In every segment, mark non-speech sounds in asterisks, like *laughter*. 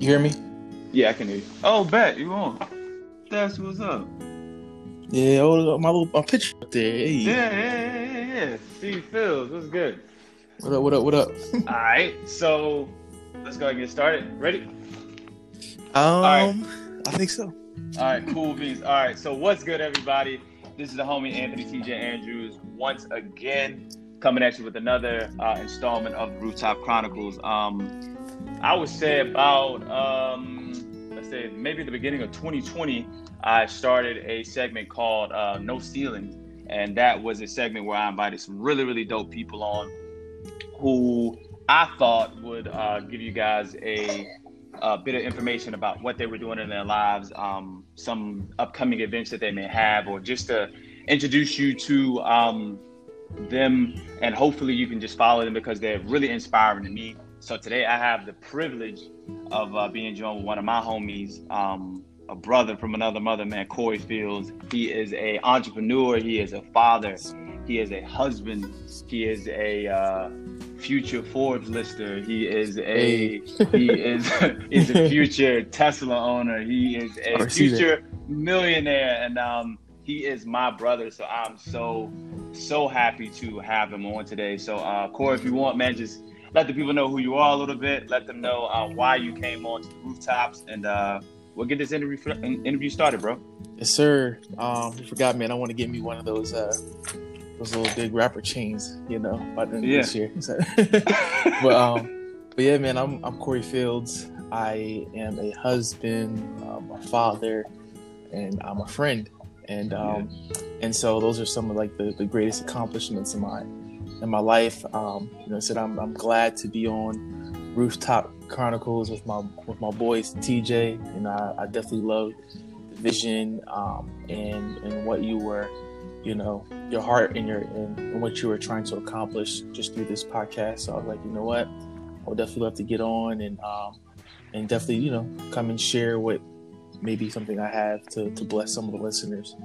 You hear me? Yeah, I can hear you. Oh, bet you on. That's what's up. Yeah, oh, my little my picture up there. Hey. Yeah, yeah, yeah, yeah, yeah. Steve Fields, what's good? What up? What up? What up? *laughs* All right, so let's go ahead and get started. Ready? Um, right. I think so. All right, cool beans. All right, so what's good, everybody? This is the homie Anthony TJ Andrews once again coming at you with another uh, installment of Rooftop Chronicles. Um, I would say about um, let's say maybe the beginning of 2020, I started a segment called uh, No Stealing, and that was a segment where I invited some really really dope people on who I thought would uh, give you guys a a bit of information about what they were doing in their lives, um, some upcoming events that they may have, or just to introduce you to um, them. And hopefully, you can just follow them because they're really inspiring to me. So today, I have the privilege of uh, being joined with one of my homies, um, a brother from another mother, man, Corey Fields. He is a entrepreneur. He is a father. He is a husband. He is a uh, future Forbes lister. He is a he is *laughs* is a future Tesla owner. He is a future millionaire, and um, he is my brother. So I'm so so happy to have him on today. So uh, Corey, if you want, man, just let the people know who you are a little bit. Let them know uh, why you came on to the rooftops, and uh, we'll get this interview interview started, bro. Yes, sir. Um, you forgot, man. I want to get me one of those uh, those little big rapper chains, you know, by the end of Yeah. this year. *laughs* So- but um, but yeah, man. I'm I'm Corey Fields. I am a husband, um, a father, and I'm a friend. And um, and so those are some of like the, the greatest accomplishments of my in my life. Um, you know, I said I'm I'm glad to be on Rooftop Chronicles with my with my boys TJ, and I, I definitely love the vision um, and and what you were, you know, your heart and your and, and what you were trying to accomplish just through this podcast. So I was like, you know what, I would definitely love to get on and um, and definitely you know come and share what maybe something I have to to bless some of the listeners.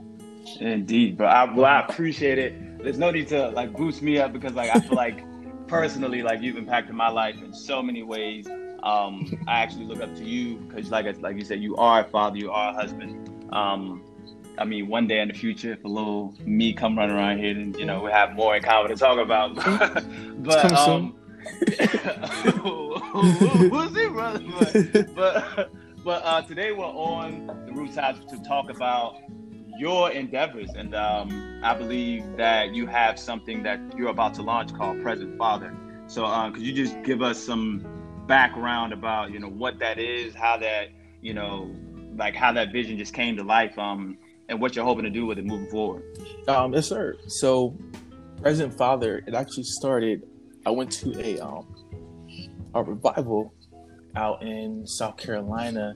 Indeed, but I, well, I appreciate it. There's no need to like boost me up because like I feel like *laughs* personally like you've impacted my life in so many ways. Um, I actually look up to you because like I- like you said, you are a father, you are a husband. Um, I mean, one day in the future, if a little me come running around here, then you know we have more in common to talk about. *laughs* but um, *laughs* we'll see, brother. But but, but uh, today we're on the rooftops to talk about your endeavors, and um, I believe that you have something that you're about to launch called Present Father. So, um, could you just give us some background about you know what that is, how that you know, like how that vision just came to life, um, and what you're hoping to do with it moving forward? Um, yes, sir. So, Present Father, it actually started. I went to a um a revival out in South Carolina,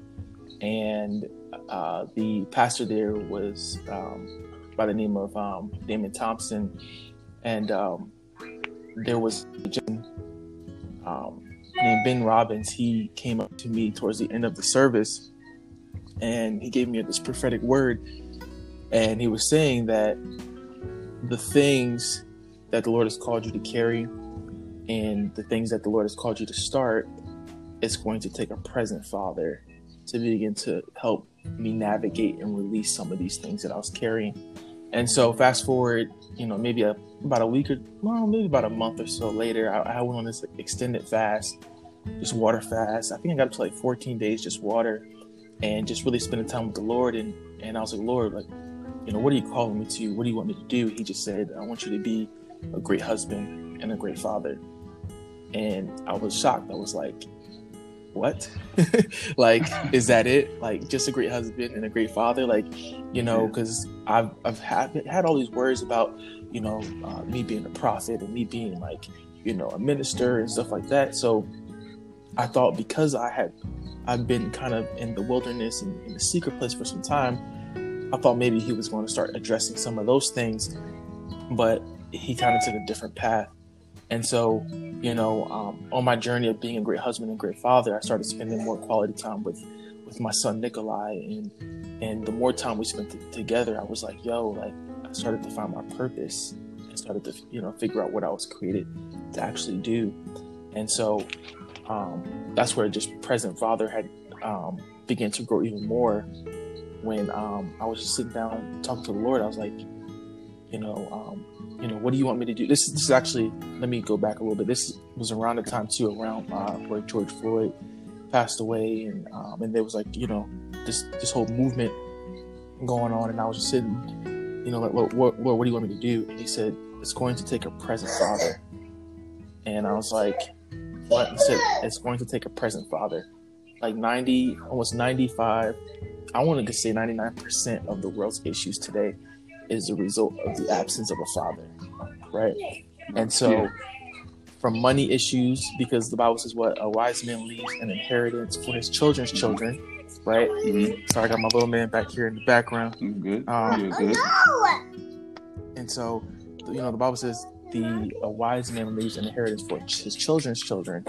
and uh, the pastor there was um, by the name of um, Damon Thompson, and um, there was a gentleman, um, named Ben Robbins. He came up to me towards the end of the service, and he gave me this prophetic word, and he was saying that the things that the Lord has called you to carry and the things that the Lord has called you to start, it's going to take a present father to begin to help me navigate and release some of these things that I was carrying. And so, fast forward, you know, maybe a, about a week or well, maybe about a month or so later, I, I went on this extended fast, just water fast. I think I got up to like 14 days just water, and just really spending time with the Lord. And and I was like, Lord, like, you know, what are you calling me to? What do you want me to do? He just said, I want you to be a great husband and a great father. And I was shocked. I was like, what? *laughs* like, is that it? Like, just a great husband and a great father? Like, you know, because I've, I've had, had all these words about, you know, uh, me being a prophet and me being like, you know, a minister and stuff like that. So I thought because I had, I've been kind of in the wilderness and in the secret place for some time, I thought maybe he was going to start addressing some of those things, but he kind of took a different path. And so, you know, um, on my journey of being a great husband and great father, I started spending more quality time with, with my son Nikolai, and and the more time we spent t- together, I was like, yo, like I started to find my purpose I started to, you know, figure out what I was created to actually do. And so, um, that's where just present father had um, began to grow even more when um, I was just sitting down talking to the Lord. I was like, you know, um, you know, what do you want me to do? This, this is actually. Let me go back a little bit. This was around the time too, around uh, where George Floyd passed away, and um, and there was like, you know, this this whole movement going on, and I was just sitting, you know, like, what, what, what, do you want me to do? And he said, it's going to take a present father, and I was like, what? He said, it's going to take a present father, like ninety, almost ninety-five. I wanted to say ninety-nine percent of the world's issues today is a result of the absence of a father, right? And so. Yeah from money issues because the Bible says what a wise man leaves an inheritance for his children's children, right? Mm-hmm. Sorry, I got my little man back here in the background. You good? Um, You're good. And so, you know, the Bible says the a wise man leaves an inheritance for his children's children,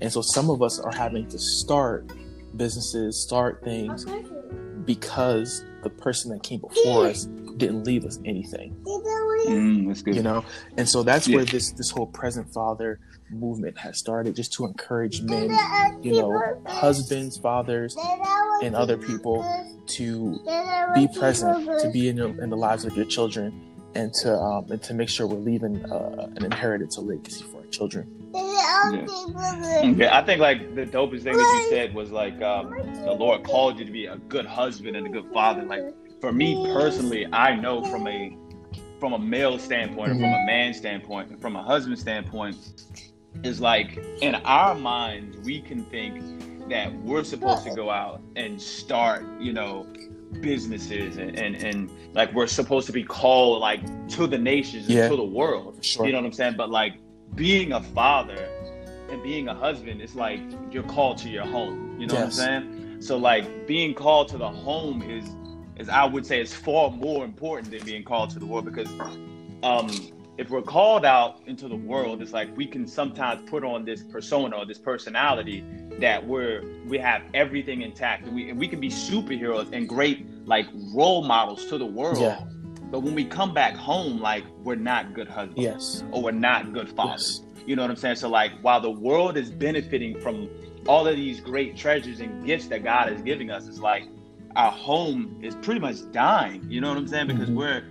and so some of us are having to start businesses, start things because the person that came before us didn't leave us anything. Mm, that's good. You know, and so that's yeah. where this this whole present father movement has started, just to encourage men, you know, husbands, fathers, and other people to be present, to be in, your, in the lives of your children, and to um, and to make sure we're leaving uh, an inheritance, a legacy for our children. Yeah. yeah. I think like the dopest thing that you said was like um, the Lord called you to be a good husband and a good father. Like for me personally, I know from a from a male standpoint, mm-hmm. from a mm-hmm. man standpoint, from a husband standpoint, is like in our minds we can think that we're supposed to go out and start, you know, businesses and, and, and like we're supposed to be called like to the nations yeah. to the world. Sure. You know what I'm saying? But like being a father and being a husband, it's like you're called to your home. You know yes. what I'm saying? So like being called to the home is is I would say is far more important than being called to the world because um, if we're called out into the world, it's like we can sometimes put on this persona or this personality that we're we have everything intact and we and we can be superheroes and great like role models to the world. Yeah. But when we come back home, like we're not good husbands. Yes. Or we're not good fathers. Yes. You know what I'm saying? So like while the world is benefiting from all of these great treasures and gifts that God is giving us, it's like our home is pretty much dying. You know what I'm saying? Because mm-hmm. we're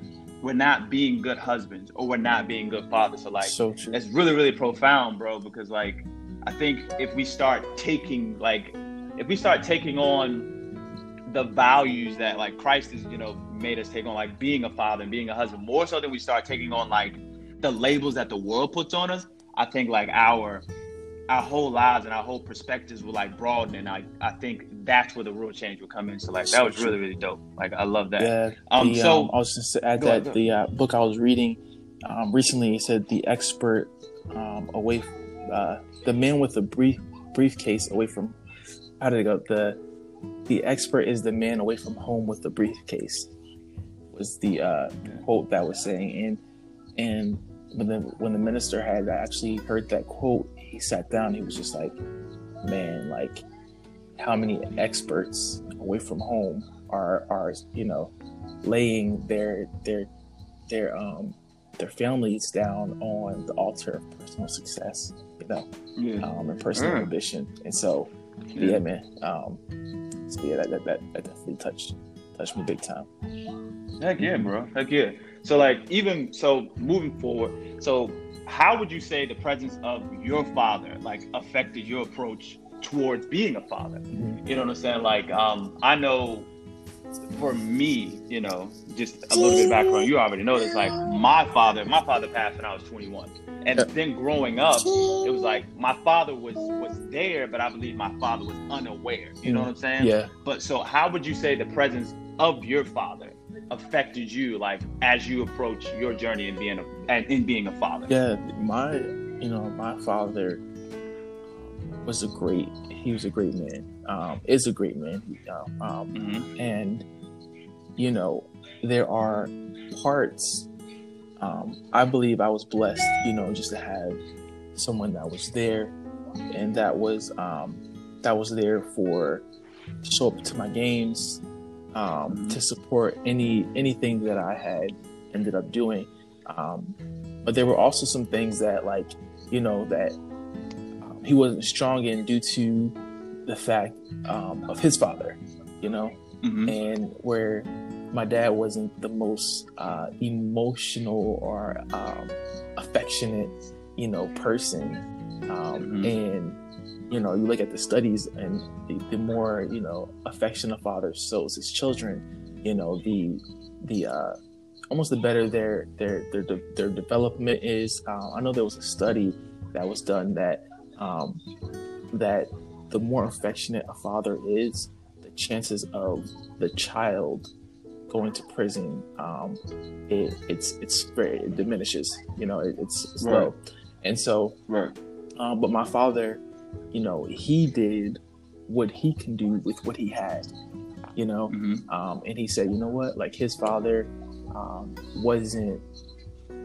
we're not being good husbands or we're not being good fathers. So like so true. it's really, really profound, bro, because like I think if we start taking like if we start taking on the values that like Christ has, you know, made us take on, like being a father and being a husband, more so than we start taking on like the labels that the world puts on us, I think like our our whole lives and our whole perspectives will like broaden and I, I think that's where the real change will come in. So like that was really, really dope. Like I love that. Yeah. Um the, so um, I was just to add that ahead, the uh, book I was reading um, recently said the expert um, away uh, the man with the brief briefcase away from how did it go? The the expert is the man away from home with the briefcase was the uh, quote that was saying and and when the when the minister had actually heard that quote he sat down he was just like man like how many experts away from home are are you know laying their their their um their families down on the altar of personal success you know yeah. um and personal mm. ambition. And so yeah, yeah man um so yeah that, that that that definitely touched touched me big time. Heck yeah bro. Heck yeah. So like even so moving forward so how would you say the presence of your father like affected your approach towards being a father. Mm-hmm. you know what i'm saying? Like um i know for me you know just a little bit of background you already know this like my father my father passed when i was 21 and then growing up it was like my father was was there but i believe my father was unaware. You know what i'm saying? Yeah. But so how would you say the presence of your father affected you like as you approach your journey in being a and in being a father? Yeah my you know my father was a great he was a great man um is a great man um, um mm-hmm. and you know there are parts um i believe i was blessed you know just to have someone that was there and that was um that was there for to show up to my games um, to support any anything that I had ended up doing. Um, but there were also some things that, like, you know, that he wasn't strong in due to the fact um, of his father, you know, Mhm. and where my dad wasn't the most uh, emotional or um, affectionate, you know, person. Um, Mhm. And you know, you look at the studies, and the, the more you know affection a father shows his children, you know, the the uh, almost the better their their their their development is. Uh, I know there was a study that was done that um, that the more affectionate a father is, the chances of the child going to prison, um, it, it's it's very it diminishes. You know, it, it's, it's Right. low, and so. Right. Um, but my father, you know, he did what he can do with what he had. You know, Mhm. um, and he said, you know what, like his father um, wasn't.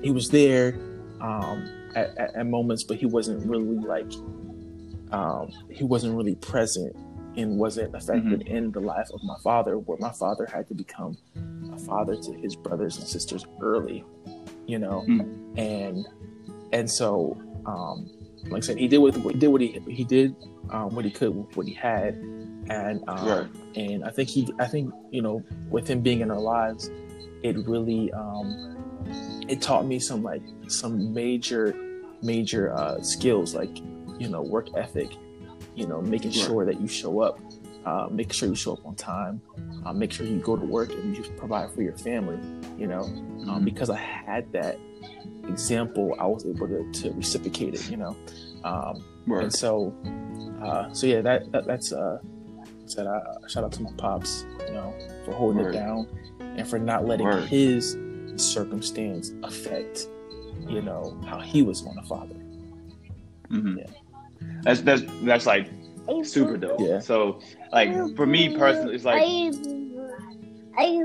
He was there um, at, at, at moments, but he wasn't really like. Um, he wasn't really present and wasn't affected in the life of my father. Where my father had to become a father to his brothers and sisters early, you know, Mm. and and so um, like I said, he did what he did what he he did um, what he could with what he had, and um, Right. and I think he I think you know with him being in our lives, it really um, it taught me some like some major major uh, skills like you know work ethic, you know making Right. sure that you show up, uh, make sure you show up on time, uh, make sure you go to work and you provide for your family, you know um, Mhm. because I had that example, I was able to, to reciprocate it, you know. Um, Right. and so, uh, so yeah, that, that that's uh, said I shout out to my pops, you know, for holding Right. it down and for not letting his circumstance affect, you know, how he was going to father. Mhm. Yeah. That's that's that's like super dope. Yeah. So like for me personally, it's like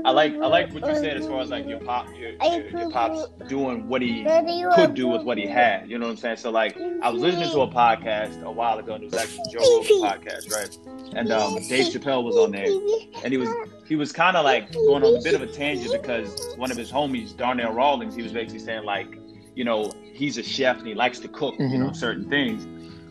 I like I like what you said as far as like your pop your, your, your pops doing what he could do with what he had. You know what I'm saying? So like I was listening to a podcast a while ago, and it was actually Joe Rogan podcast, right? And um, Dave Chappelle was on there, and he was he was kind of like going on a bit of a tangent because one of his homies, Donnell Rawlings, he was basically saying like, you know, he's a chef and he likes to cook, you know, certain things.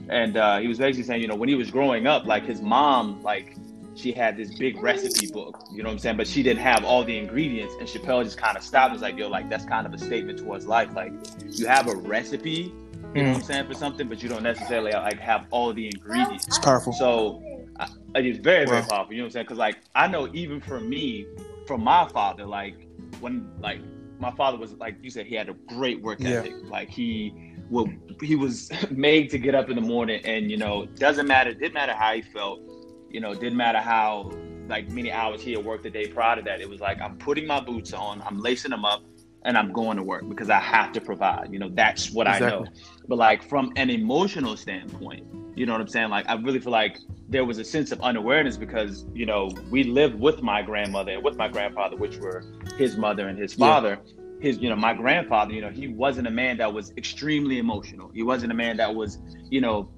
And uh, he was basically saying, you know, when he was growing up, like his mom, like she had this big recipe book, you know what I'm saying? But she didn't have all the ingredients. And Chappelle just kind of stopped. and Was like, yo, like that's kind of a statement towards life. Like you have a recipe, you know what I'm mm. saying, for something, but you don't necessarily like have all the ingredients. It's powerful. So I, it's very, very Wow. powerful. You know what I'm saying? Because like I know even for me, from my father, like when like my father was like you said, he had a great work Yeah. ethic. Like he will he was *laughs* made to get up in the morning and you know doesn't matter didn't matter how he felt you know it didn't matter how like many hours he had worked the day prior to that it was like i'm putting my boots on i'm lacing them up and i'm going to work because i have to provide. You know that's what i know. But like from an emotional standpoint you know what i'm saying? Like i really feel like there was a sense of unawareness because you know we lived with my grandmother and with my grandfather which were his mother and his Yeah. father. His you know my grandfather you know he wasn't a man that was extremely emotional. He wasn't a man that was you know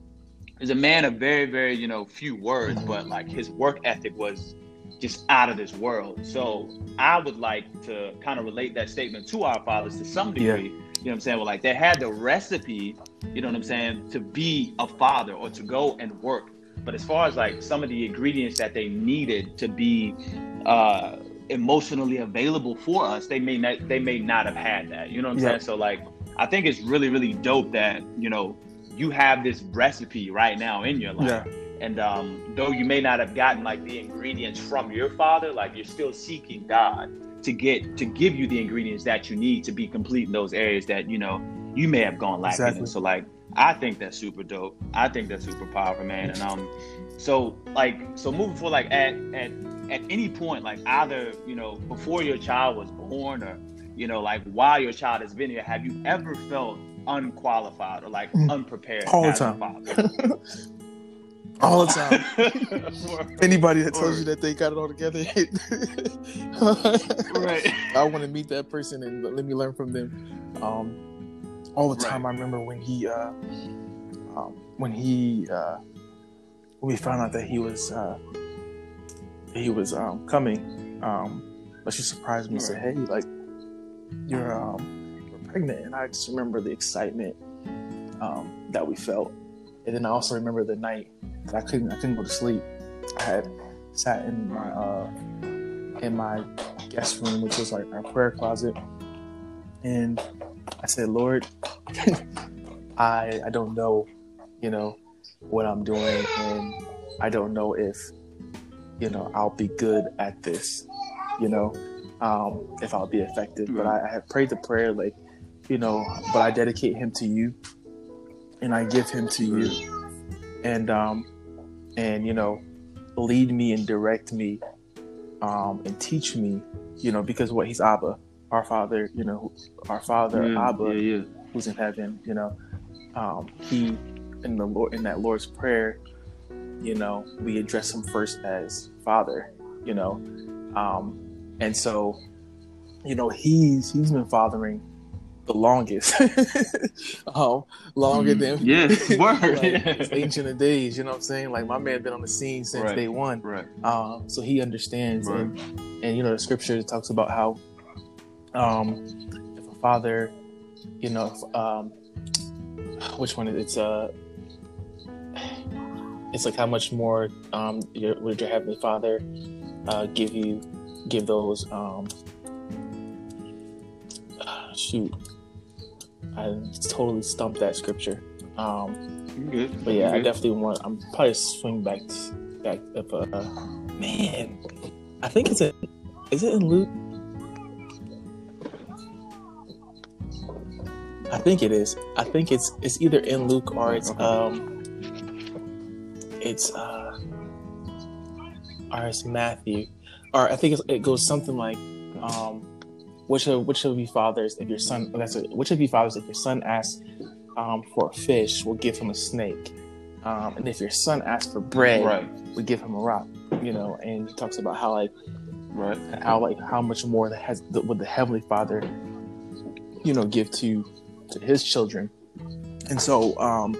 is a man of very very you know few words but like his work ethic was just out of this world so i would like to kind of relate that statement to our fathers to some Yeah. degree you know what i'm saying well like they had the recipe you know what i'm saying to be a father or to go and work but as far as like some of the ingredients that they needed to be uh emotionally available for us they may not they may not have had that you know what i'm Yeah. saying so like i think it's really really dope that you know you have this recipe right now in your life Yeah. and um though you may not have gotten like the ingredients from your father like you're still seeking god to get to give you the ingredients that you need to be complete in those areas that you know you may have gone lacking Exactly. so like i think that's super dope i think that's super powerful man and um so like so moving forward like at at at any point like either you know before your child was born or you know like while your child has been here have you ever felt unqualified or like Mm. unprepared All the time. *laughs* All the time. *laughs* Anybody that tells Word. you that they got it all together, *laughs* right I want to meet that person and let me learn from them. Um, all the time. I remember when he, uh, um, when he, uh, when we found out that he was, uh, he was um, coming. Um, but she surprised me and said, "Hey, like, you're, um, you're pregnant," and I just remember the excitement um, that we felt. And then I also remember the night that I couldn't I couldn't go to sleep. I had sat in my uh, in my guest room, which was like our prayer closet, and I said, Lord, *laughs* I I don't know, you know, what I'm doing, and I don't know if you know I'll be good at this, you know, um, if I'll be effective. But I, I had prayed the prayer like, you know, but I dedicate him to you, and I give him to you, and um, and you know, lead me and direct me, um, and teach me, you know, because what he's Abba, our Father, you know, our Father Yeah, Abba, yeah, yeah. who's in heaven, you know, um, he in the Lord in that Lord's prayer, you know, we address him first as Father, you know, um, and so, you know, he's he's been fathering the longest, *laughs* um, longer Mhm. than *laughs* Yeah, word. like, ancient of days. You know what I'm saying? Like my man been on the scene since Right. day one, Right. um, so he understands. Right. And, and you know, the scripture talks about how, um, if a father, you know, if, um, which one? is it? It's uh, it's like how much more um, your, would your heavenly Father uh, give you, give those um, *sighs* shoot. I totally stumped that scripture. Um, good. but yeah, You I definitely want. I'm probably swing back, back up. Uh, man, I think it's a. Is it in Luke? I think it is. I think it's it's either in Luke or it's Okay. um. It's uh. Or it's Matthew, or I think it's, it goes something like, um, which of which of you fathers, if your son, that's it, which of you fathers, if your son asks um, for a fish, will give him a snake. Um, and if your son asks for bread, Right. we give him a rock. You know, and he talks about how like Right. how like how much more that has the, would the heavenly Father, you know, give to to his children. And so, um,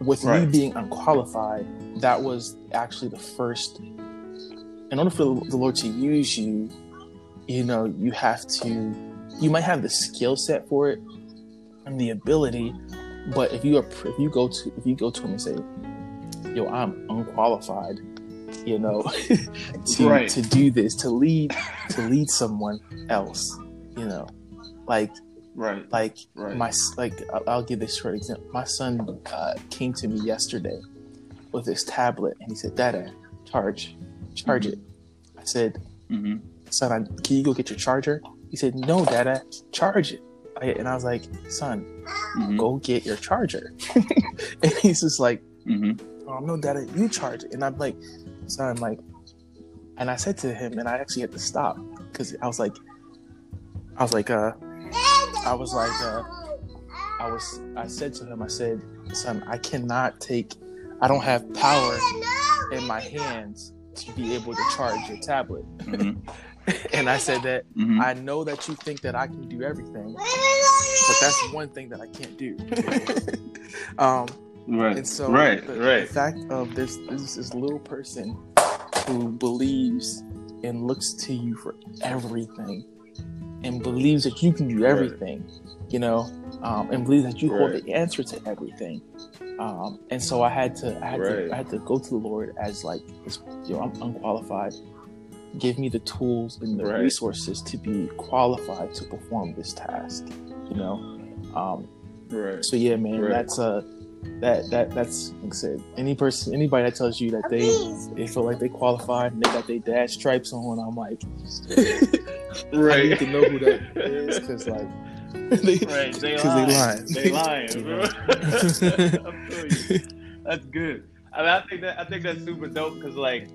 with me being unqualified, that was actually the first. In order for the Lord to use you, you know, you have to. You might have the skill set for it and the ability, but if you are if you go to if you go to him and say, "Yo, I'm unqualified," you know, *laughs* to Right. to do this, to lead to lead someone else, you know, like Right. like Right. my like I'll, give this short example. My son uh, came to me yesterday with his tablet, and he said, "Dada, charge, charge it." I said, Mm-hmm. Son, can you go get your charger? He said, no, dada, charge it. And I was like, son, Mm-hmm. go get your charger. *laughs* and he's just like, Mm-hmm. oh, no, dada, you charge it. And I'm like, son, like, and I said to him, and I actually had to stop because I was like, I was like, uh, I was like, uh, I was, I said to him, I said, son, I cannot take, I don't have power in my hands to be able to charge your tablet. Mm-hmm. *laughs* *laughs* and I said that Mm-hmm. I know that you think that I can do everything, but that's one thing that I can't do. *laughs* um, Right. and so, right. the, right. the fact of this, this this little person who believes and looks to you for everything, and believes that you can do everything, you know, um, and believes that you hold the answer to everything. Um, and so I had to, I had Right. to, I had to go to the Lord as like, this, yo, I'm unqualified. Give me the tools and the Right. resources to be qualified to perform this task. You know, um, Right. so yeah, man, Right. that's uh that that that's like I said. Any person, anybody that tells you that they they feel like they qualified and they got their dad stripes on, I'm like, *laughs* I Right. need to know who that is because like *laughs* they, Right, they 'cause lying. they lying. They *laughs* lying, bro. I feel you. That's good. I, mean, I think that I think that's super dope because like,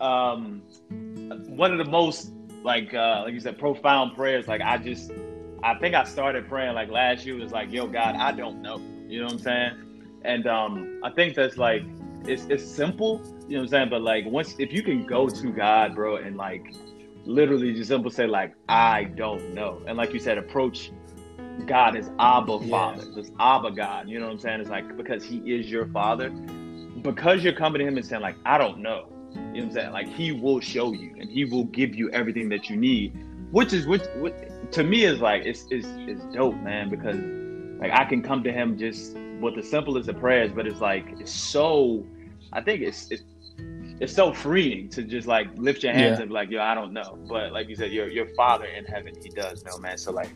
um, one of the most like uh like you said profound prayers. Like I just, I think I started praying like last year was like, yo God, I don't know. You know what I'm saying? And um, I think that's like it's it's simple. You know what I'm saying? But like once if you can go to God, bro, and like literally just simple say like I don't know, and like you said, approach God as Abba Yeah. Father, this Abba God. You know what I'm saying? It's like because He is your Father, because you're coming to Him and saying like I don't know. You know what I'm saying? Like He will show you, and He will give you everything that you need, which is which, which to me is like it's it's it's dope, man. Because like I can come to Him just with the simplest of prayers, but it's like it's so. I think it's it's it's so freeing to just like lift your hands Yeah. and be like, yo, I don't know, but like you said, your your Father in heaven, He does know, man. So like,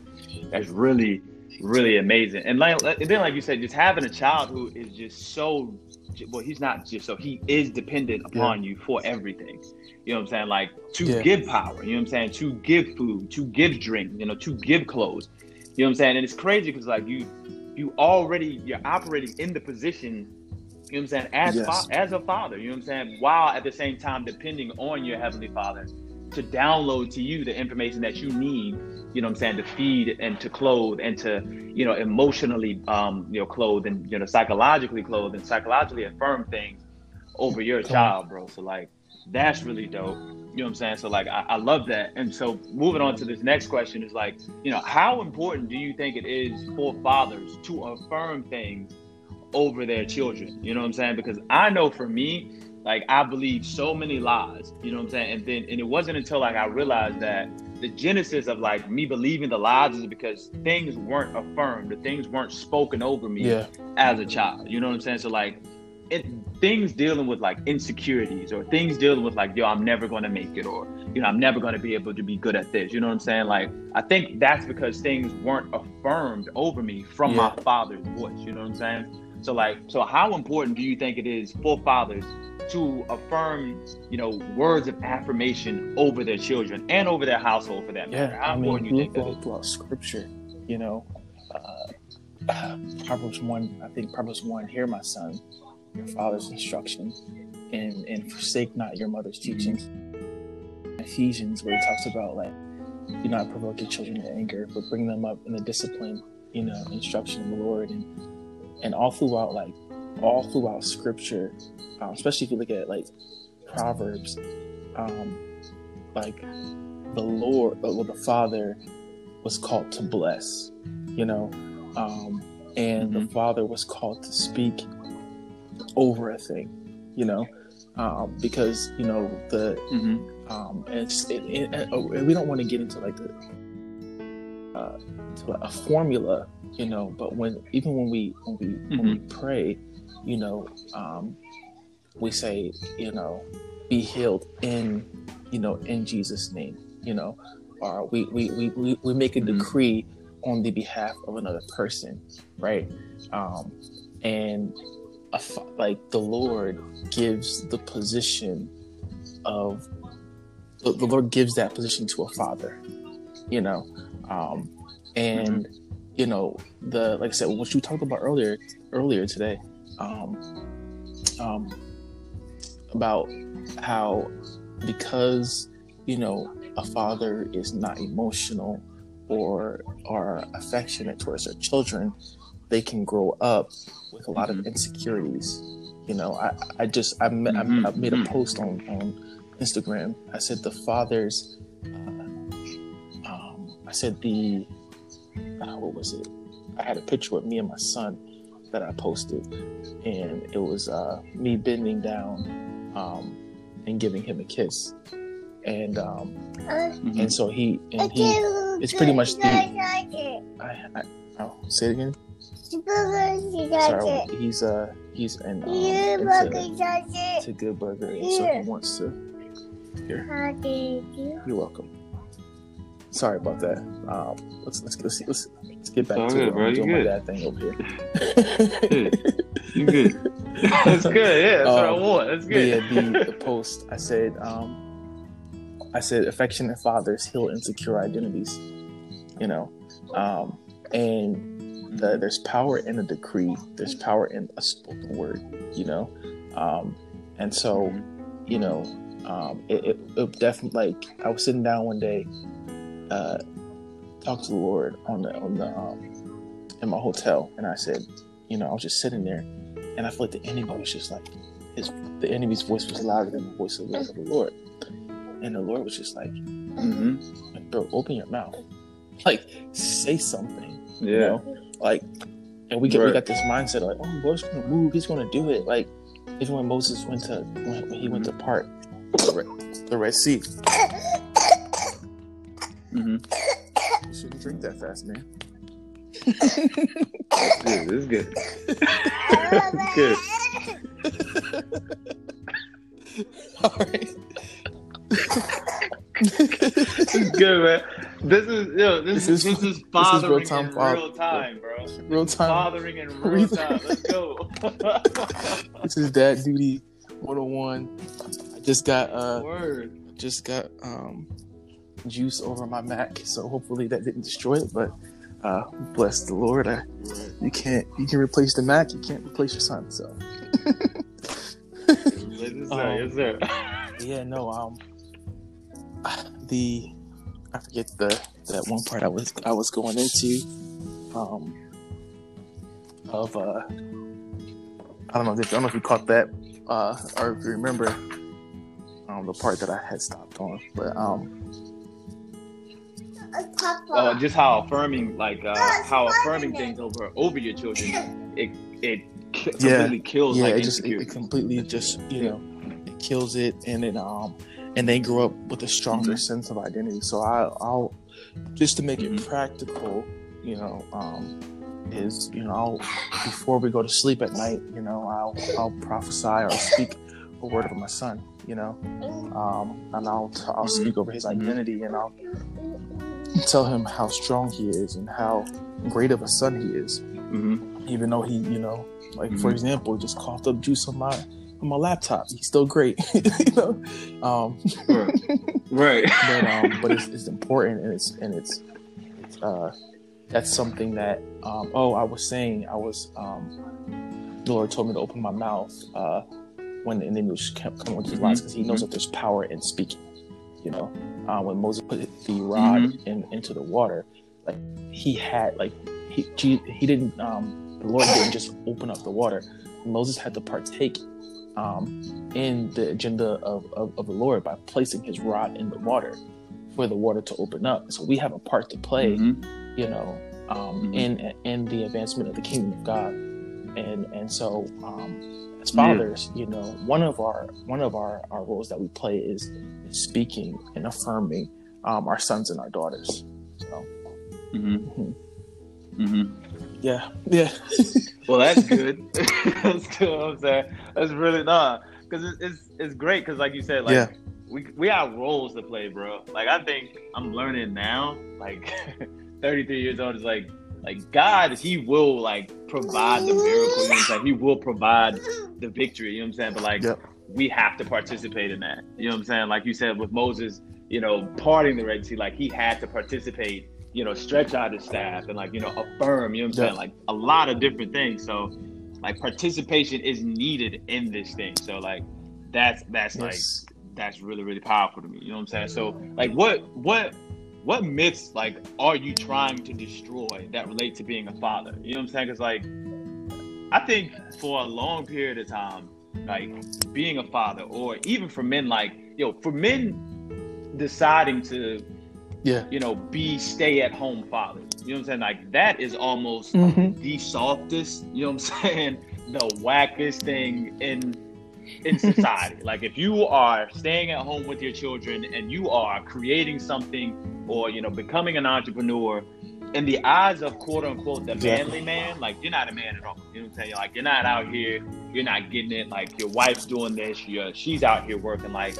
that's really really amazing. And like and then like you said, just having a child who is just so well, he's not just so he is dependent upon you for everything. You know what I'm saying? Like to Yeah. give power. You know what I'm saying? To give food, to give drink. You know, to give clothes. You know what I'm saying? And it's crazy because like you, you already you're operating in the position. You know what I'm saying? As Yes. fa- as a father. You know what I'm saying? While at the same time depending on your heavenly Father to download to you the information that you need. You know what I'm saying? To feed and to clothe and to you know emotionally um you know clothe and you know psychologically clothe and psychologically affirm things over your child, bro. So like that's really dope. You know what I'm saying? So like I, I love that. And so moving on to this next question is like, you know, how important do you think it is for fathers to affirm things over their children? You know what I'm saying? Because I know for me, like I believe so many lies, you know what I'm saying? And then and it wasn't until like I realized that the genesis of like me believing the lies is because things weren't affirmed, the things weren't spoken over me Yeah. as a child. You know what I'm saying? So like it, things dealing with like insecurities or things dealing with like, yo, I'm never gonna make it or you know, I'm never gonna be able to be good at this. You know what I'm saying? Like I think that's because things weren't affirmed over me from my father's voice. You know what I'm saying? So like so how important do you think it is for fathers to affirm, you know, words of affirmation over their children and over their household for that matter? Yeah, How I mean, important do you think that is? throughout Scripture, you know, uh, uh, Proverbs one. I think Proverbs one. Hear my son, your father's instruction, and and forsake not your mother's teachings. Ephesians, where he talks about like, do not provoke your children to anger, but bring them up in the discipline, you know, instruction of the Lord, and and all throughout like all throughout Scripture, um, especially if you look at like Proverbs, um, like the Lord, well, the Father was called to bless, you know, um, and the Mhm. Father was called to speak over a thing, you know, um, because you know the Mhm. um, and it's it, it, oh, and we don't want to get into like the uh, to a formula, you know, but when even when we when we when we pray, you know, um, we say, you know, be healed in, you know, in Jesus' name, you know, or we we we we, we make a Mhm. decree on the behalf of another person, right? Um, and a, like the Lord gives the position of the, the Lord gives that position to a father, you know, um, and you know the like I said, what you talked about earlier earlier today, um, um, about how because you know a father is not emotional or are affectionate towards their children, they can grow up with a lot of Mhm. insecurities. You know, I, I just I, ma- I, I made a mhm. post on on Instagram. I said the fathers. Uh, um, I said the uh, what was it? I had a picture with me and my son that I posted, and it was uh, me bending down um, and giving him a kiss, and um, Mhm. and so he and he. It's pretty much the. I, I, oh, say it again. Sorry, he's uh he's an um, into, to Good Burger, and so he wants to. Here. You're welcome. Sorry about that. Um, let's let's let's let's, let's get back All to good, it. bro. You doing my good. dad thing over here. You good? *laughs* That's good. Yeah, that's what I Um, want. That's good. yeah, the, the *laughs* post I said, um, I said affectionate fathers heal insecure identities. You know, um, and the, there's power in a decree. There's power in a spoken word. You know, um, and so you know, um, it, it, it definitely like I was sitting down one day, uh, talk to the Lord on the on the um, in my hotel, and I said, you know, I was just sitting there, and I felt like the enemy was just like his the enemy's voice was louder than the voice of the, of the Lord, and the Lord was just like, Mhm. like, bro, open your mouth, *laughs* like say something, Yeah. you know, like, and we get we got this mindset like, oh, Lord's gonna move, He's gonna do it, like even when Moses went to when, when he went to part the Red, the Red Sea, Mhm. you shouldn't drink that fast, man. *laughs* Good. This is good. good. *laughs* All right. *laughs* this is good, man. This is yo. This, This is is- this is this is real-time in father- real time, bro. Real time. Fathering in real time. Let's go. This is Dad Duty 101. I just got uh Word. just got um juice over my Mac, so hopefully that didn't destroy it. But uh, bless the Lord. I, you can't you can replace the Mac, you can't replace your son. So Yes, sir. Um, yes, sir. yeah, no, um, the I forget the that one part I was I was going into, um, of uh, I don't know if I don't know if you caught that, uh, or if you remember, um, the part that I had stopped on, but um, Oh, just how affirming, like uh, how affirming things over over your children, it it ki- Yeah. completely kills yeah, like it just it, it completely just you know it kills it, and then um, and they grow up with a stronger Mhm. sense of identity. So I, I'll just to make it Mhm. practical, you know, um, is you know I'll, before we go to sleep at night, you know, I'll I'll prophesy or speak a word over my son, you know, um, and I'll I'll Mhm. speak over his Mhm. identity, and I'll tell him how strong he is and how great of a son he is hmm even though he, you know, like for Mhm. example, just coughed up juice on my on my laptop. He's still great, *laughs* you know. Um, Right. right. *laughs* but um, but it's, it's important and it's and it's, it's uh, that's something that um, oh I was saying I was um, the Lord told me to open my mouth uh, when the was kept coming with his lies because He knows that there's power in speaking. You know, uh, when Moses put the rod in, into the water, like he had like he he didn't um, the Lord didn't just open up the water. Moses had to partake um, in the agenda of, of, of the Lord by placing his rod in the water for the water to open up. So we have a part to play, Mhm. you know, um, Mhm. in in the advancement of the kingdom of God. And and so um, as fathers, you know, one of our one of our, our roles that we play is, speaking and affirming um, our sons and our daughters. So mm-hmm. mhm. hmm yeah, yeah, *laughs* Well, that's good. *laughs* that's good. I'm saying that's really not because it's, it's it's great because like you said, like Yeah. we we have roles to play, bro. Like I think I'm learning now. Like *laughs* 33 years old is like like God, He will like provide the miracle. You know what I'm saying? He will provide the victory. You know what I'm saying? But like Yep. we have to participate in that. You know what I'm saying? Like you said with Moses, you know, parting the Red Sea, like he had to participate. You know, stretch out his staff and like you know affirm. You know what I'm Yeah. saying? Like a lot of different things. So like participation is needed in this thing. So like that's that's like that's really really powerful to me. You know what I'm saying? So like what what what myths like are you trying to destroy that relate to being a father? You know what I'm saying? Because like I think for a long period of time, like being a father, or even for men, like yo, for men deciding to yeah, you know be stay at home fathers. You know what I'm saying? Like that is almost Mhm. the softest, you know what I'm *laughs* saying, the wackest thing in in society. like if you are staying at home with your children and you are creating something or you know becoming an entrepreneur in the eyes of quote unquote the manly man, like you're not a man at all. You know what I'm saying? Like you're not out here, you're not getting it. Like your wife's doing this, your she's out here working like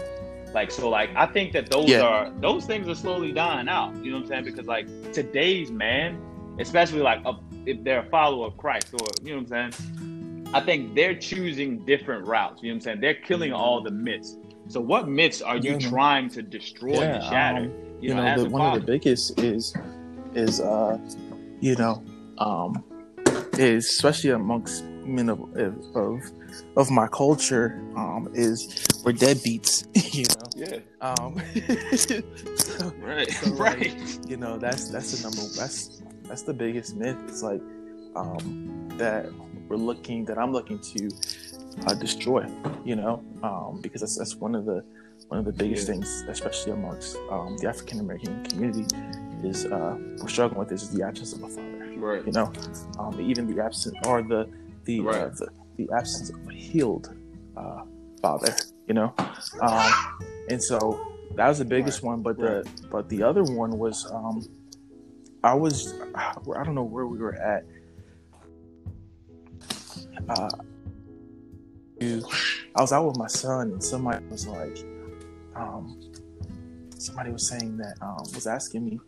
like so like I think that those Yeah. are those things are slowly dying out. You know what I'm saying? Because like today's man, especially like a, if they're a follower of Christ or you know what I'm saying, I think they're choosing different routes. You know what I'm saying? They're killing all the myths. So what myths are you Yeah, trying to destroy Yeah, and shatter? um, you, you know, know, the, one of the biggest is is uh you know um is especially amongst men of of of my culture um is we're deadbeats *laughs* you know yeah, um so, *laughs* right, So, *laughs* like, right. you know that's that's the number that's that's the biggest myth it's like um that we're looking that i'm looking to uh, destroy you know? Um because that's that's one of the one of the biggest things especially amongst um the african american community is uh we're struggling with is the absence of a father Right. you know? Um even the absence or the the uh, the, the absence of a healed uh father you know? Um and so that was the biggest one but the but the other one was um i was i don't know where we were at uh, I was out with my son, and somebody was like, um, somebody was saying that um, was asking me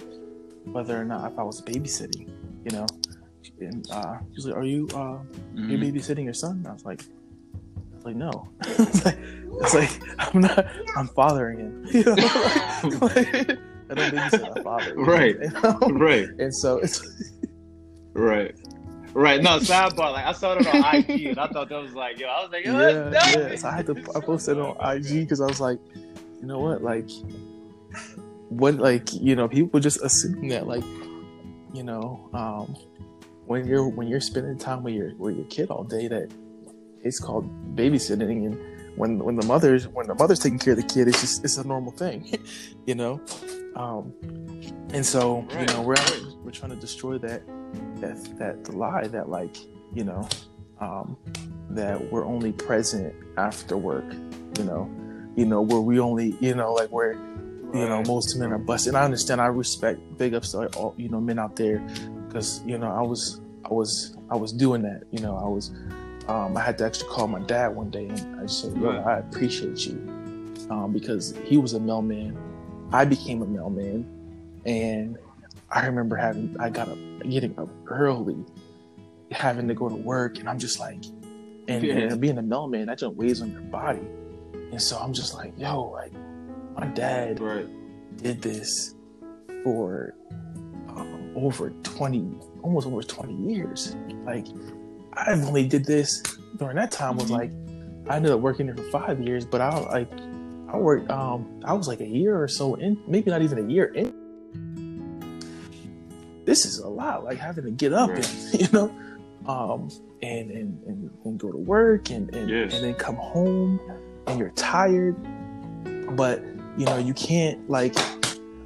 whether or not if I was babysitting, you know, and uh, he was like, "Are you uh, Mm-hmm. you babysitting your son?" And I was like, I was like, "No." *laughs* it's, like, it's *laughs* like I'm not. I'm fathering him. *laughs* You know, like, I don't babysit my father. Right. You know? right, And so it's right, right. No, sidebar. Like I saw it on IG, and I thought that was like, yo, I was like, yo, yeah, yeah. So I had to I posted it on IG because I was like, you know what, like, what, like, you know, people just assume that, like, you know, um, when you're when you're spending time with your with your kid all day, that it's called babysitting, and when when the mother's when the mother's taking care of the kid, it's just it's a normal thing, *laughs* you know. Um, and so you know we're right. we're trying to destroy that that that lie that like you know um, that we're only present after work, you know, you know where we only you know like where you know most men are busted. And I understand. I respect big ups to all you know men out there because you know I was I was I was doing that. You know I was um, I had to actually call my dad one day and I said, "Yo, Right. I appreciate you," um, because he was a mailman. I became a mailman, and I remember having I got up getting up early, having to go to work, and I'm just like, and, Yeah. and being a mailman that just weighs on your body, and so I'm just like, yo, like my dad Right, did this for um, over 20 almost over 20 years like i only did this during that time was Mhm. like i ended up working there for five years but i like i worked um i was like a year or so in maybe not even a year in this is a lot like having to get up Right. and *laughs* you know um and and and, and go to work and and, Yes. and then come home and you're tired but you know you can't like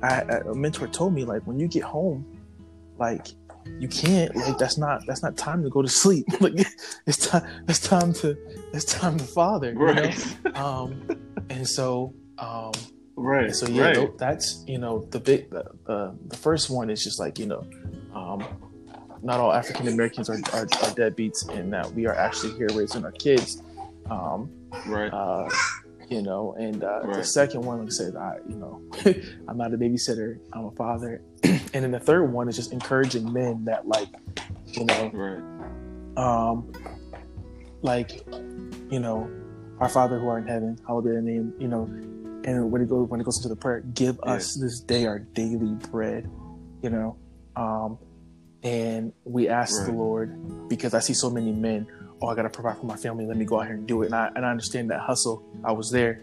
I, I- a mentor told me like when you get home like you can't like that's not that's not time to go to sleep *laughs* like it's time it's time to it's time to father you right, know? *laughs* um and so um right. and so yeah right. tho- that's you know the big the, the the first one is just like you know um not all african americans are, are are deadbeats and that we are actually here raising our kids um right. uh, you know, and uh, the second one, like I said, I, you know, *laughs* I'm not a babysitter, I'm a father, *clears throat* and then the third one is just encouraging men that, like, you know, right. um, like, you know, our Father who art in heaven, hallowed be thy name, you know, and when it goes when it goes into the prayer, give Yeah. us this day our daily bread, you know, um, and we ask the Lord because I see so many men. Oh, I gotta provide for my family. Let me go out here and do it. And I and I understand that hustle. I was there,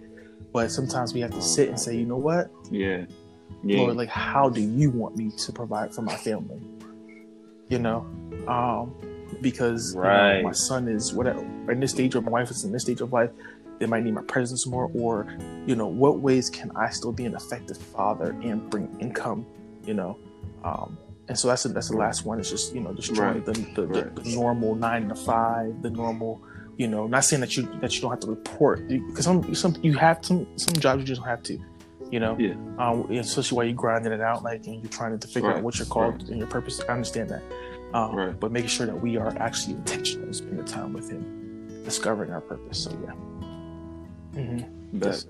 but sometimes we have to sit and say, you know what, Yeah. Yeah. Lord, like how do you want me to provide for my family? You know, um, because you know, my son is whatever in this stage, of my wife is in this stage of life. They might need my presence more, or you know, what ways can I still be an effective father and bring income? You know, um, and so that's the, that's the last one. Is just you know destroying Right. the, the, Right. the, the normal nine to five, the normal. You know, not saying that you that you don't have to report because some some you have some some jobs you just don't have to. You know, Yeah. um, especially while you're grinding it out, like and you're trying to figure Right, out what you're called and your purpose. I understand that, um, Right. but making sure that we are actually intentional in spending time with Him, discovering our purpose. So yeah, mm-hmm. Bet.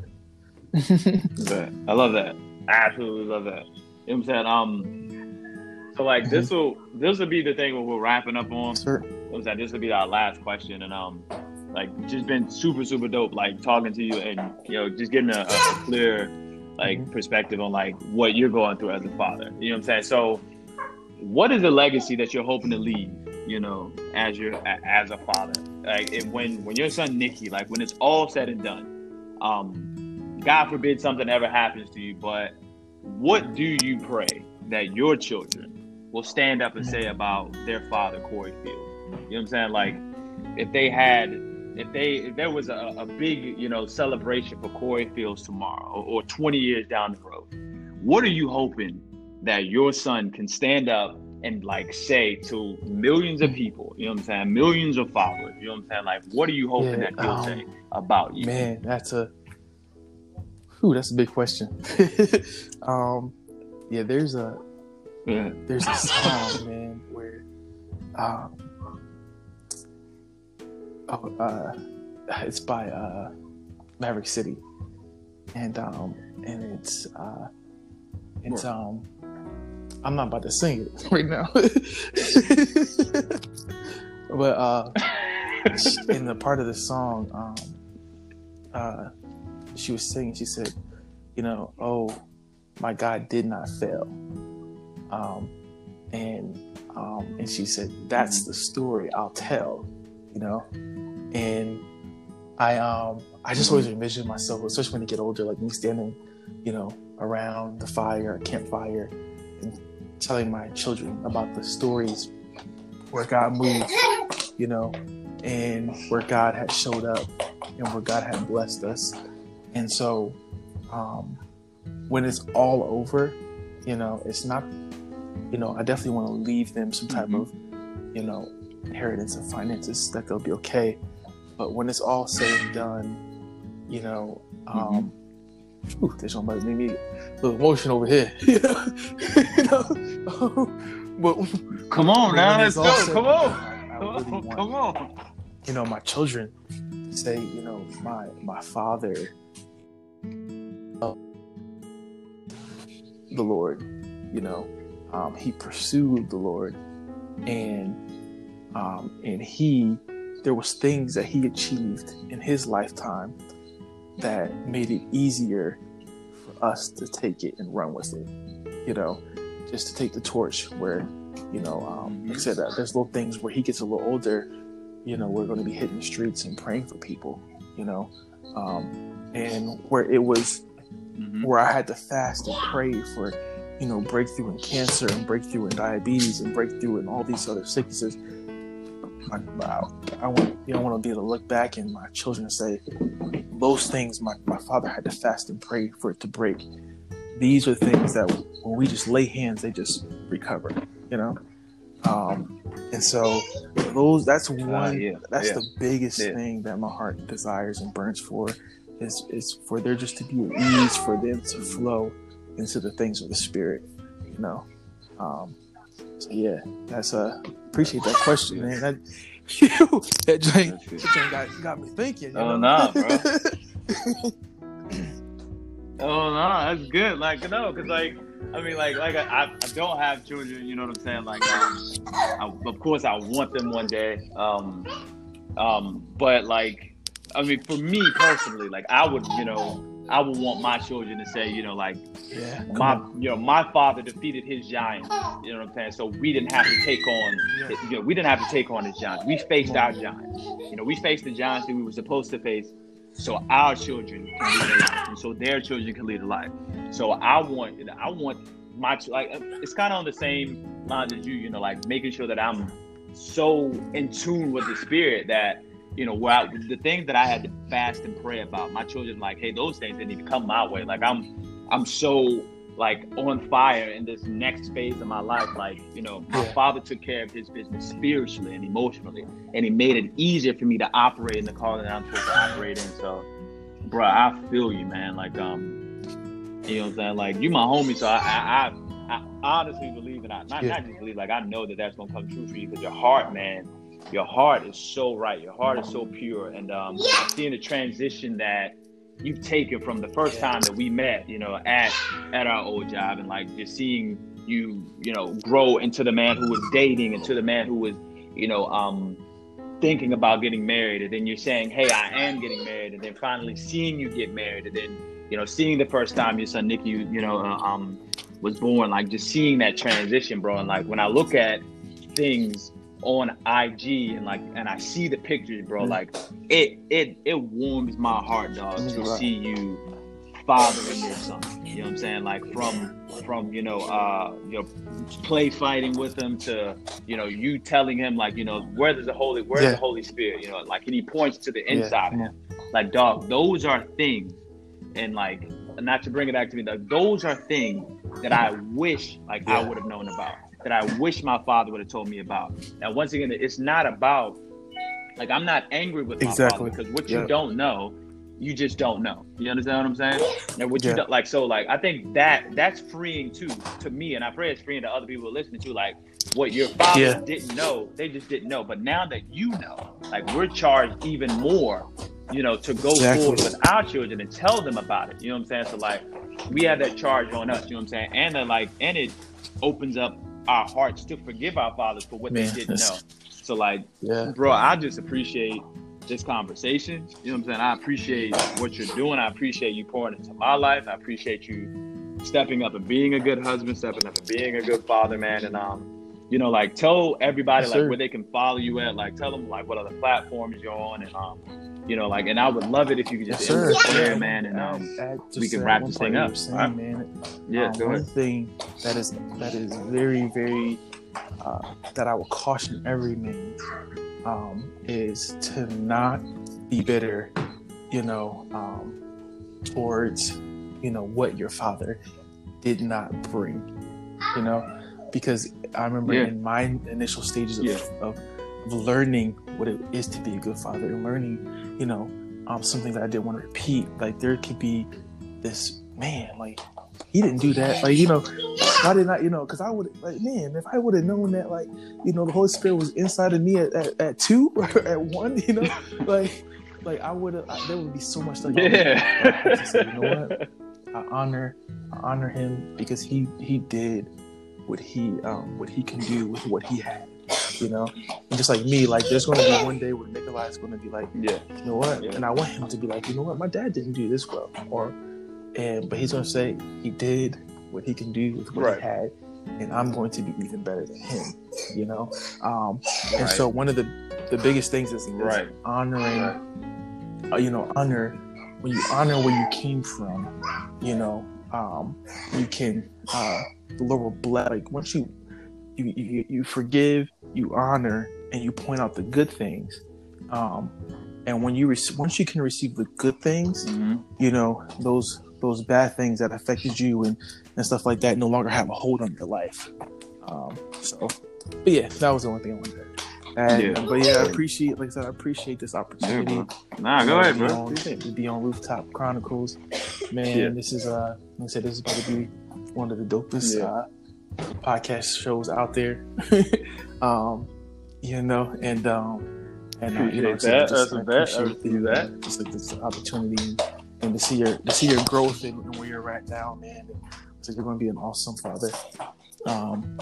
Bet. *laughs* I love that. I absolutely love that. You know what I'm saying? Um so like this will this will be the thing where we're wrapping up on. You know what I'm saying? This will be our last question and um like just been super, super dope like talking to you and you know, just getting a, a clear like Mhm. perspective on like what you're going through as a father. You know what I'm saying? So what is the legacy that you're hoping to leave, you know, as your as a father? Like when when your son Nicky, like when it's all said and done, um, God forbid something ever happens to you, but what do you pray that your children will stand up and say about their father, Corey Field? You know what I'm saying? Like if they had if they if there was a, a big, you know, celebration for Corey Fields tomorrow or, or 20 years down the road, what are you hoping that your son can stand up and like say to millions of people, you know what I'm saying, millions of followers, you know what I'm saying? Like, what are you hoping Yeah, that he'll um, say about you? Man, that's a, whew, that's a big question. *laughs* um, yeah, there's a Yeah. there's a song, man, where um, oh, uh, it's by uh, Maverick City, and um, and it's uh, it's um, I'm not about to sing it *laughs* right now, *laughs* but uh, *laughs* in the part of the song, um, uh, she was singing. She said, "You know, oh, my God did not fail," um, and um, and she said, "That's the story I'll tell," you know, and I um I just always envision myself, especially when you get older, like me standing, you know, around the fire, a campfire, and telling my children about the stories where God moved, you know, and where God had showed up and where God had blessed us. And so um, when it's all over, you know, it's not, you know, I definitely want to leave them some type mm-hmm. of, you know, inheritance of finances that they'll be okay. But when it's all said and done, you know, um, mm-hmm. Ooh, this one might make me a little emotional over here. *laughs* *laughs* you know, *laughs* but come on now, let's go. Come on, I, I really want, come on. You know, my children say, you know, my my father, uh, the Lord, you know, um, he pursued the Lord, and um, and he there was things that he achieved in his lifetime that made it easier for us to take it and run with it. You know, just to take the torch where, you know, um, like I said, uh, there's little things where he gets a little older, you know, we're going to be hitting the streets and praying for people, you know, um, and where it was, mm-hmm. where I had to fast and pray for, you know, breakthrough in cancer and breakthrough in diabetes and breakthrough in all these other sicknesses I, I want you know, I want to be able to look back and my children say, those things my, my father had to fast and pray for it to break. These are things that when we just lay hands, they just recover, you know? Um, and so those that's uh, one uh, yeah, that's yeah, the biggest yeah. thing that my heart desires and burns for is is for there just to be an ease for them to flow into the things of the spirit, you know. Um, so yeah, that's uh appreciate that question, man. That *laughs* *laughs* you that drink, that drink got, got me thinking. oh no, nah, bro. *laughs* oh no, nah, that's good. Like no, because like I mean, like like I, I don't have children. You know what I'm saying? Like, um, I, of course I want them one day. Um, um, but like, I mean, for me personally, like I would, you know, I would want my children to say, you know, like yeah, my on. you know, my father defeated his giants. You know what I'm saying? So we didn't have to take on yeah. you know, we didn't have to take on his giants. We faced our giants. You know, we faced the giants that we were supposed to face so our children can lead a life. And so their children can lead a life. So I want I want my like it's kind of on the same lines as you, you know, like making sure that I'm so in tune with the spirit that you know, where I, the things that I had to fast and pray about, my children like, hey, those things didn't even come my way. Like I'm, I'm so like on fire in this next phase of my life. Like, you know, my father took care of his business spiritually and emotionally, and he made it easier for me to operate in the calling that I'm supposed to operate in. So, bro, I feel you, man. Like, um, you know what I'm saying? Like, you my homie, so I, I, I, I honestly believe, and I not, yeah. not just believe, like I know that that's gonna come true for you because your heart, man your heart is so right. Your heart is so pure, and um, yeah. seeing the transition that you've taken from the first time that we met, you know, at at our old job, and like just seeing you, you know, grow into the man who was dating, into the man who was, you know, um, thinking about getting married, and then you're saying, "Hey, I am getting married," and then finally seeing you get married, and then you know, seeing the first time your son Nicky, you know, uh, um, was born, like just seeing that transition, bro, and like when I look at things on IG and like and I see the pictures, bro. Mm-hmm. Like it it it warms my heart, dog, to right. see you fathering your son. You know what I'm saying? Like from from you know uh you know play fighting with him to you know you telling him like you know where does the holy where's yeah. the Holy Spirit? You know like and he points to the inside yeah. Like dog, those are things and like not to bring it back to me, like those are things that I wish like yeah. I would have known about that I wish my father would have told me about. Now, once again, it's not about like I'm not angry with my exactly. father because what you don't know you just don't know. You understand what I'm saying? And what Yeah. you don't like, so like I think that that's freeing too to me, and I pray it's freeing to other people listening to like what your father Yeah. didn't know, they just didn't know. But now that you know, like we're charged even more, you know, to go Exactly. forward with our children and tell them about it. You know what I'm saying? So like we have that charge on us. You know what I'm saying? And then like and it opens up our hearts to forgive our fathers for what Man, they didn't know. So like Yeah. bro, I just appreciate this conversation. You know what I'm saying? I appreciate what you're doing. I appreciate you pouring into my life. I appreciate you stepping up and being a good husband, stepping up and being a good father, man. And um, you know, like tell everybody Yes, like sir. where they can follow you at. Like tell them like what other platforms you're on, and um, you know, like, and I would love it if you could just Yes, sir. end with prayer, man. And um, we can wrap this thing up. saying, man. yeah, Um, one thing that is that is very very uh, that I will caution every man um, is to not be bitter, you know, um, towards you know what your father did not bring, you know, because I remember Yeah. in my initial stages of, Yeah. of, of learning what it is to be a good father and learning, you know, um, something that I didn't want to repeat. Like there could be this man, like he didn't do that. Like, you know, why did not, you know, because I would, like, man, if I would have known that, like, you know, the Holy Spirit was inside of me at, at, at two *laughs* or at one, you know, *laughs* like, like I would have, there would be so much would- Yeah. Said, you know what? I honor, I honor him because he, he did what he, um, what he can do with what he had, you know, and just like me, like, there's going to be one day where Nikolai's going to be like, yeah, you know what? Yeah. And I want him to be like, you know what? My dad didn't do this well, or and but he's gonna say he did what he can do with what Right. he had, and I'm going to be even better than him. You know, um, and so one of the the biggest things is, is Right. honoring, uh, you know, honor when you honor where you came from. You know, um, you can uh, the Lord will bless. Like once you you, you you forgive, you honor, and you point out the good things. Um, and when you rec- once you can receive the good things, Mhm. you know those those bad things that affected you and and stuff like that no longer have a hold on your life. Um, so, but yeah, that was the only thing I wanted to. add. Yeah. But yeah, I appreciate, like I said, I appreciate this opportunity. bro. Nah, go ahead, bro. on- To be on Rooftop Chronicles, *laughs* man. Yeah. This is uh, like I said, this is going to be one of the dopest Yeah. uh, podcast shows out there. *laughs* um, you know, and um, and uh, you know, Appreciate that. just, That's a I. I appreciate the, that. Just like this opportunity and, and to see your to see your growth and, and where you're at now, man. And so you're going to be an awesome father. Um,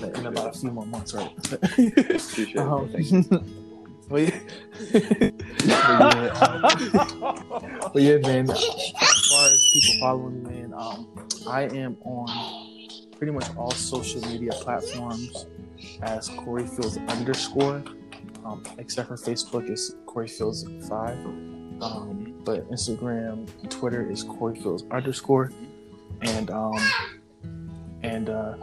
in about a few more months, right? *laughs* Appreciate it. Um, you. *laughs* but yeah, but yeah, but yeah, man. As far as people following me, man, um, I am on pretty much all social media platforms as Corey Fields underscore, um, except for Facebook is Corey Fields five. Um, but Instagram, Twitter is Corey Fields underscore, and um, and uh,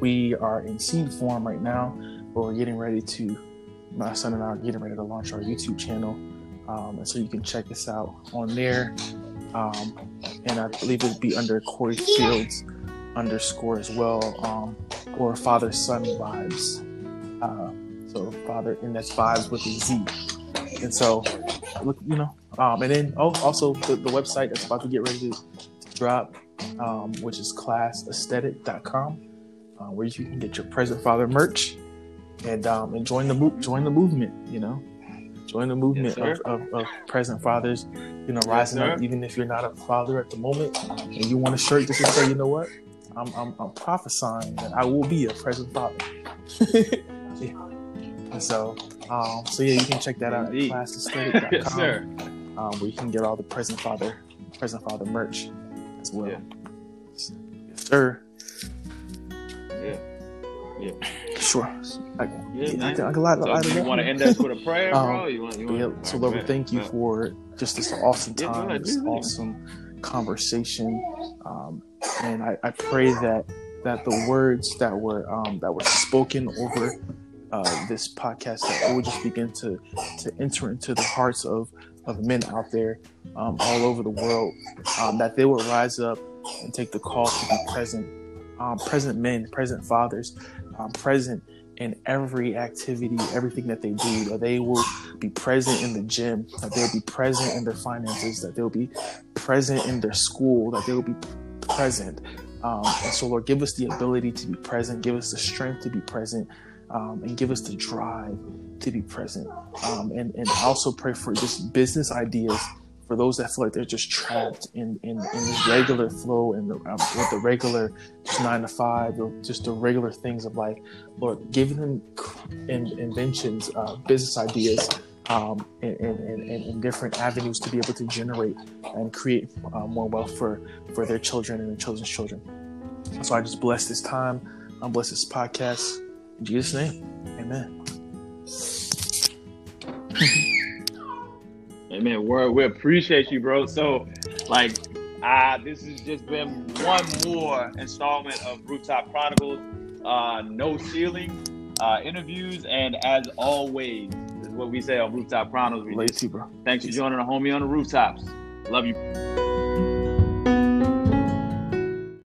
we are in seed form right now, but we're getting ready to. My son and I are getting ready to launch our YouTube channel, um, and so you can check us out on there. Um, and I believe it'd be under Corey Fields underscore as well, um, or Father Son Vibes. Uh, so Father, and that's vibes with a Z. And so, look, you know, um, and then oh, also the, the website that's about to get ready to, to drop, um, which is classaesthetic.com, uh, where you can get your present father merch and um, and join the mo- join the movement. You know, join the movement Yes, of, of, of present fathers. You know, rising up, even if you're not a father at the moment, and you want a shirt just to say, you know what, I'm I'm, I'm prophesying that I will be a present father. *laughs* yeah. And so, um, so yeah, you can check that out Indeed. at classaesthetic.com, yes, sir. um, where you can get all the present father present father merch as well. Yeah. Yes, sir. Yeah. Sure. I, Yeah, yeah, I, can, I can lie, So lie to you want to end us with a prayer, bro? Um, you want? You Yeah, want? so Lord, thank you for just this awesome time, ahead, this awesome conversation, um, and I, I pray that that the words that were um, that were spoken over uh, this podcast that it will just begin to to enter into the hearts of of men out there um, all over the world, um, that they will rise up and take the call to be present, um, present men, present fathers, um, present in every activity, everything that they do, that they will be present in the gym, that they'll be present in their finances, that they'll be present in their school, that they'll be present. Um, and so, Lord, give us the ability to be present, give us the strength to be present, um, and give us the drive to be present. Um, and, and also pray for just business ideas for those that feel like they're just trapped in, in, in this regular flow and um, with the regular just nine to five or just the regular things of life, Lord, giving them in, inventions, uh, business ideas, um, and, and, and, and, different avenues to be able to generate and create uh, more wealth for, for their children and their children's children. So I just bless this time. I bless this podcast. In Jesus' name, amen. *laughs* Amen. Word. We appreciate you, bro. So, like, uh, this has just been one more installment of Rooftop Chronicles. Uh, no ceiling uh, interviews, and as always, is what we say on Rooftop Chronicles. We just, bro. Thanks for joining the homie on the rooftops. Love you.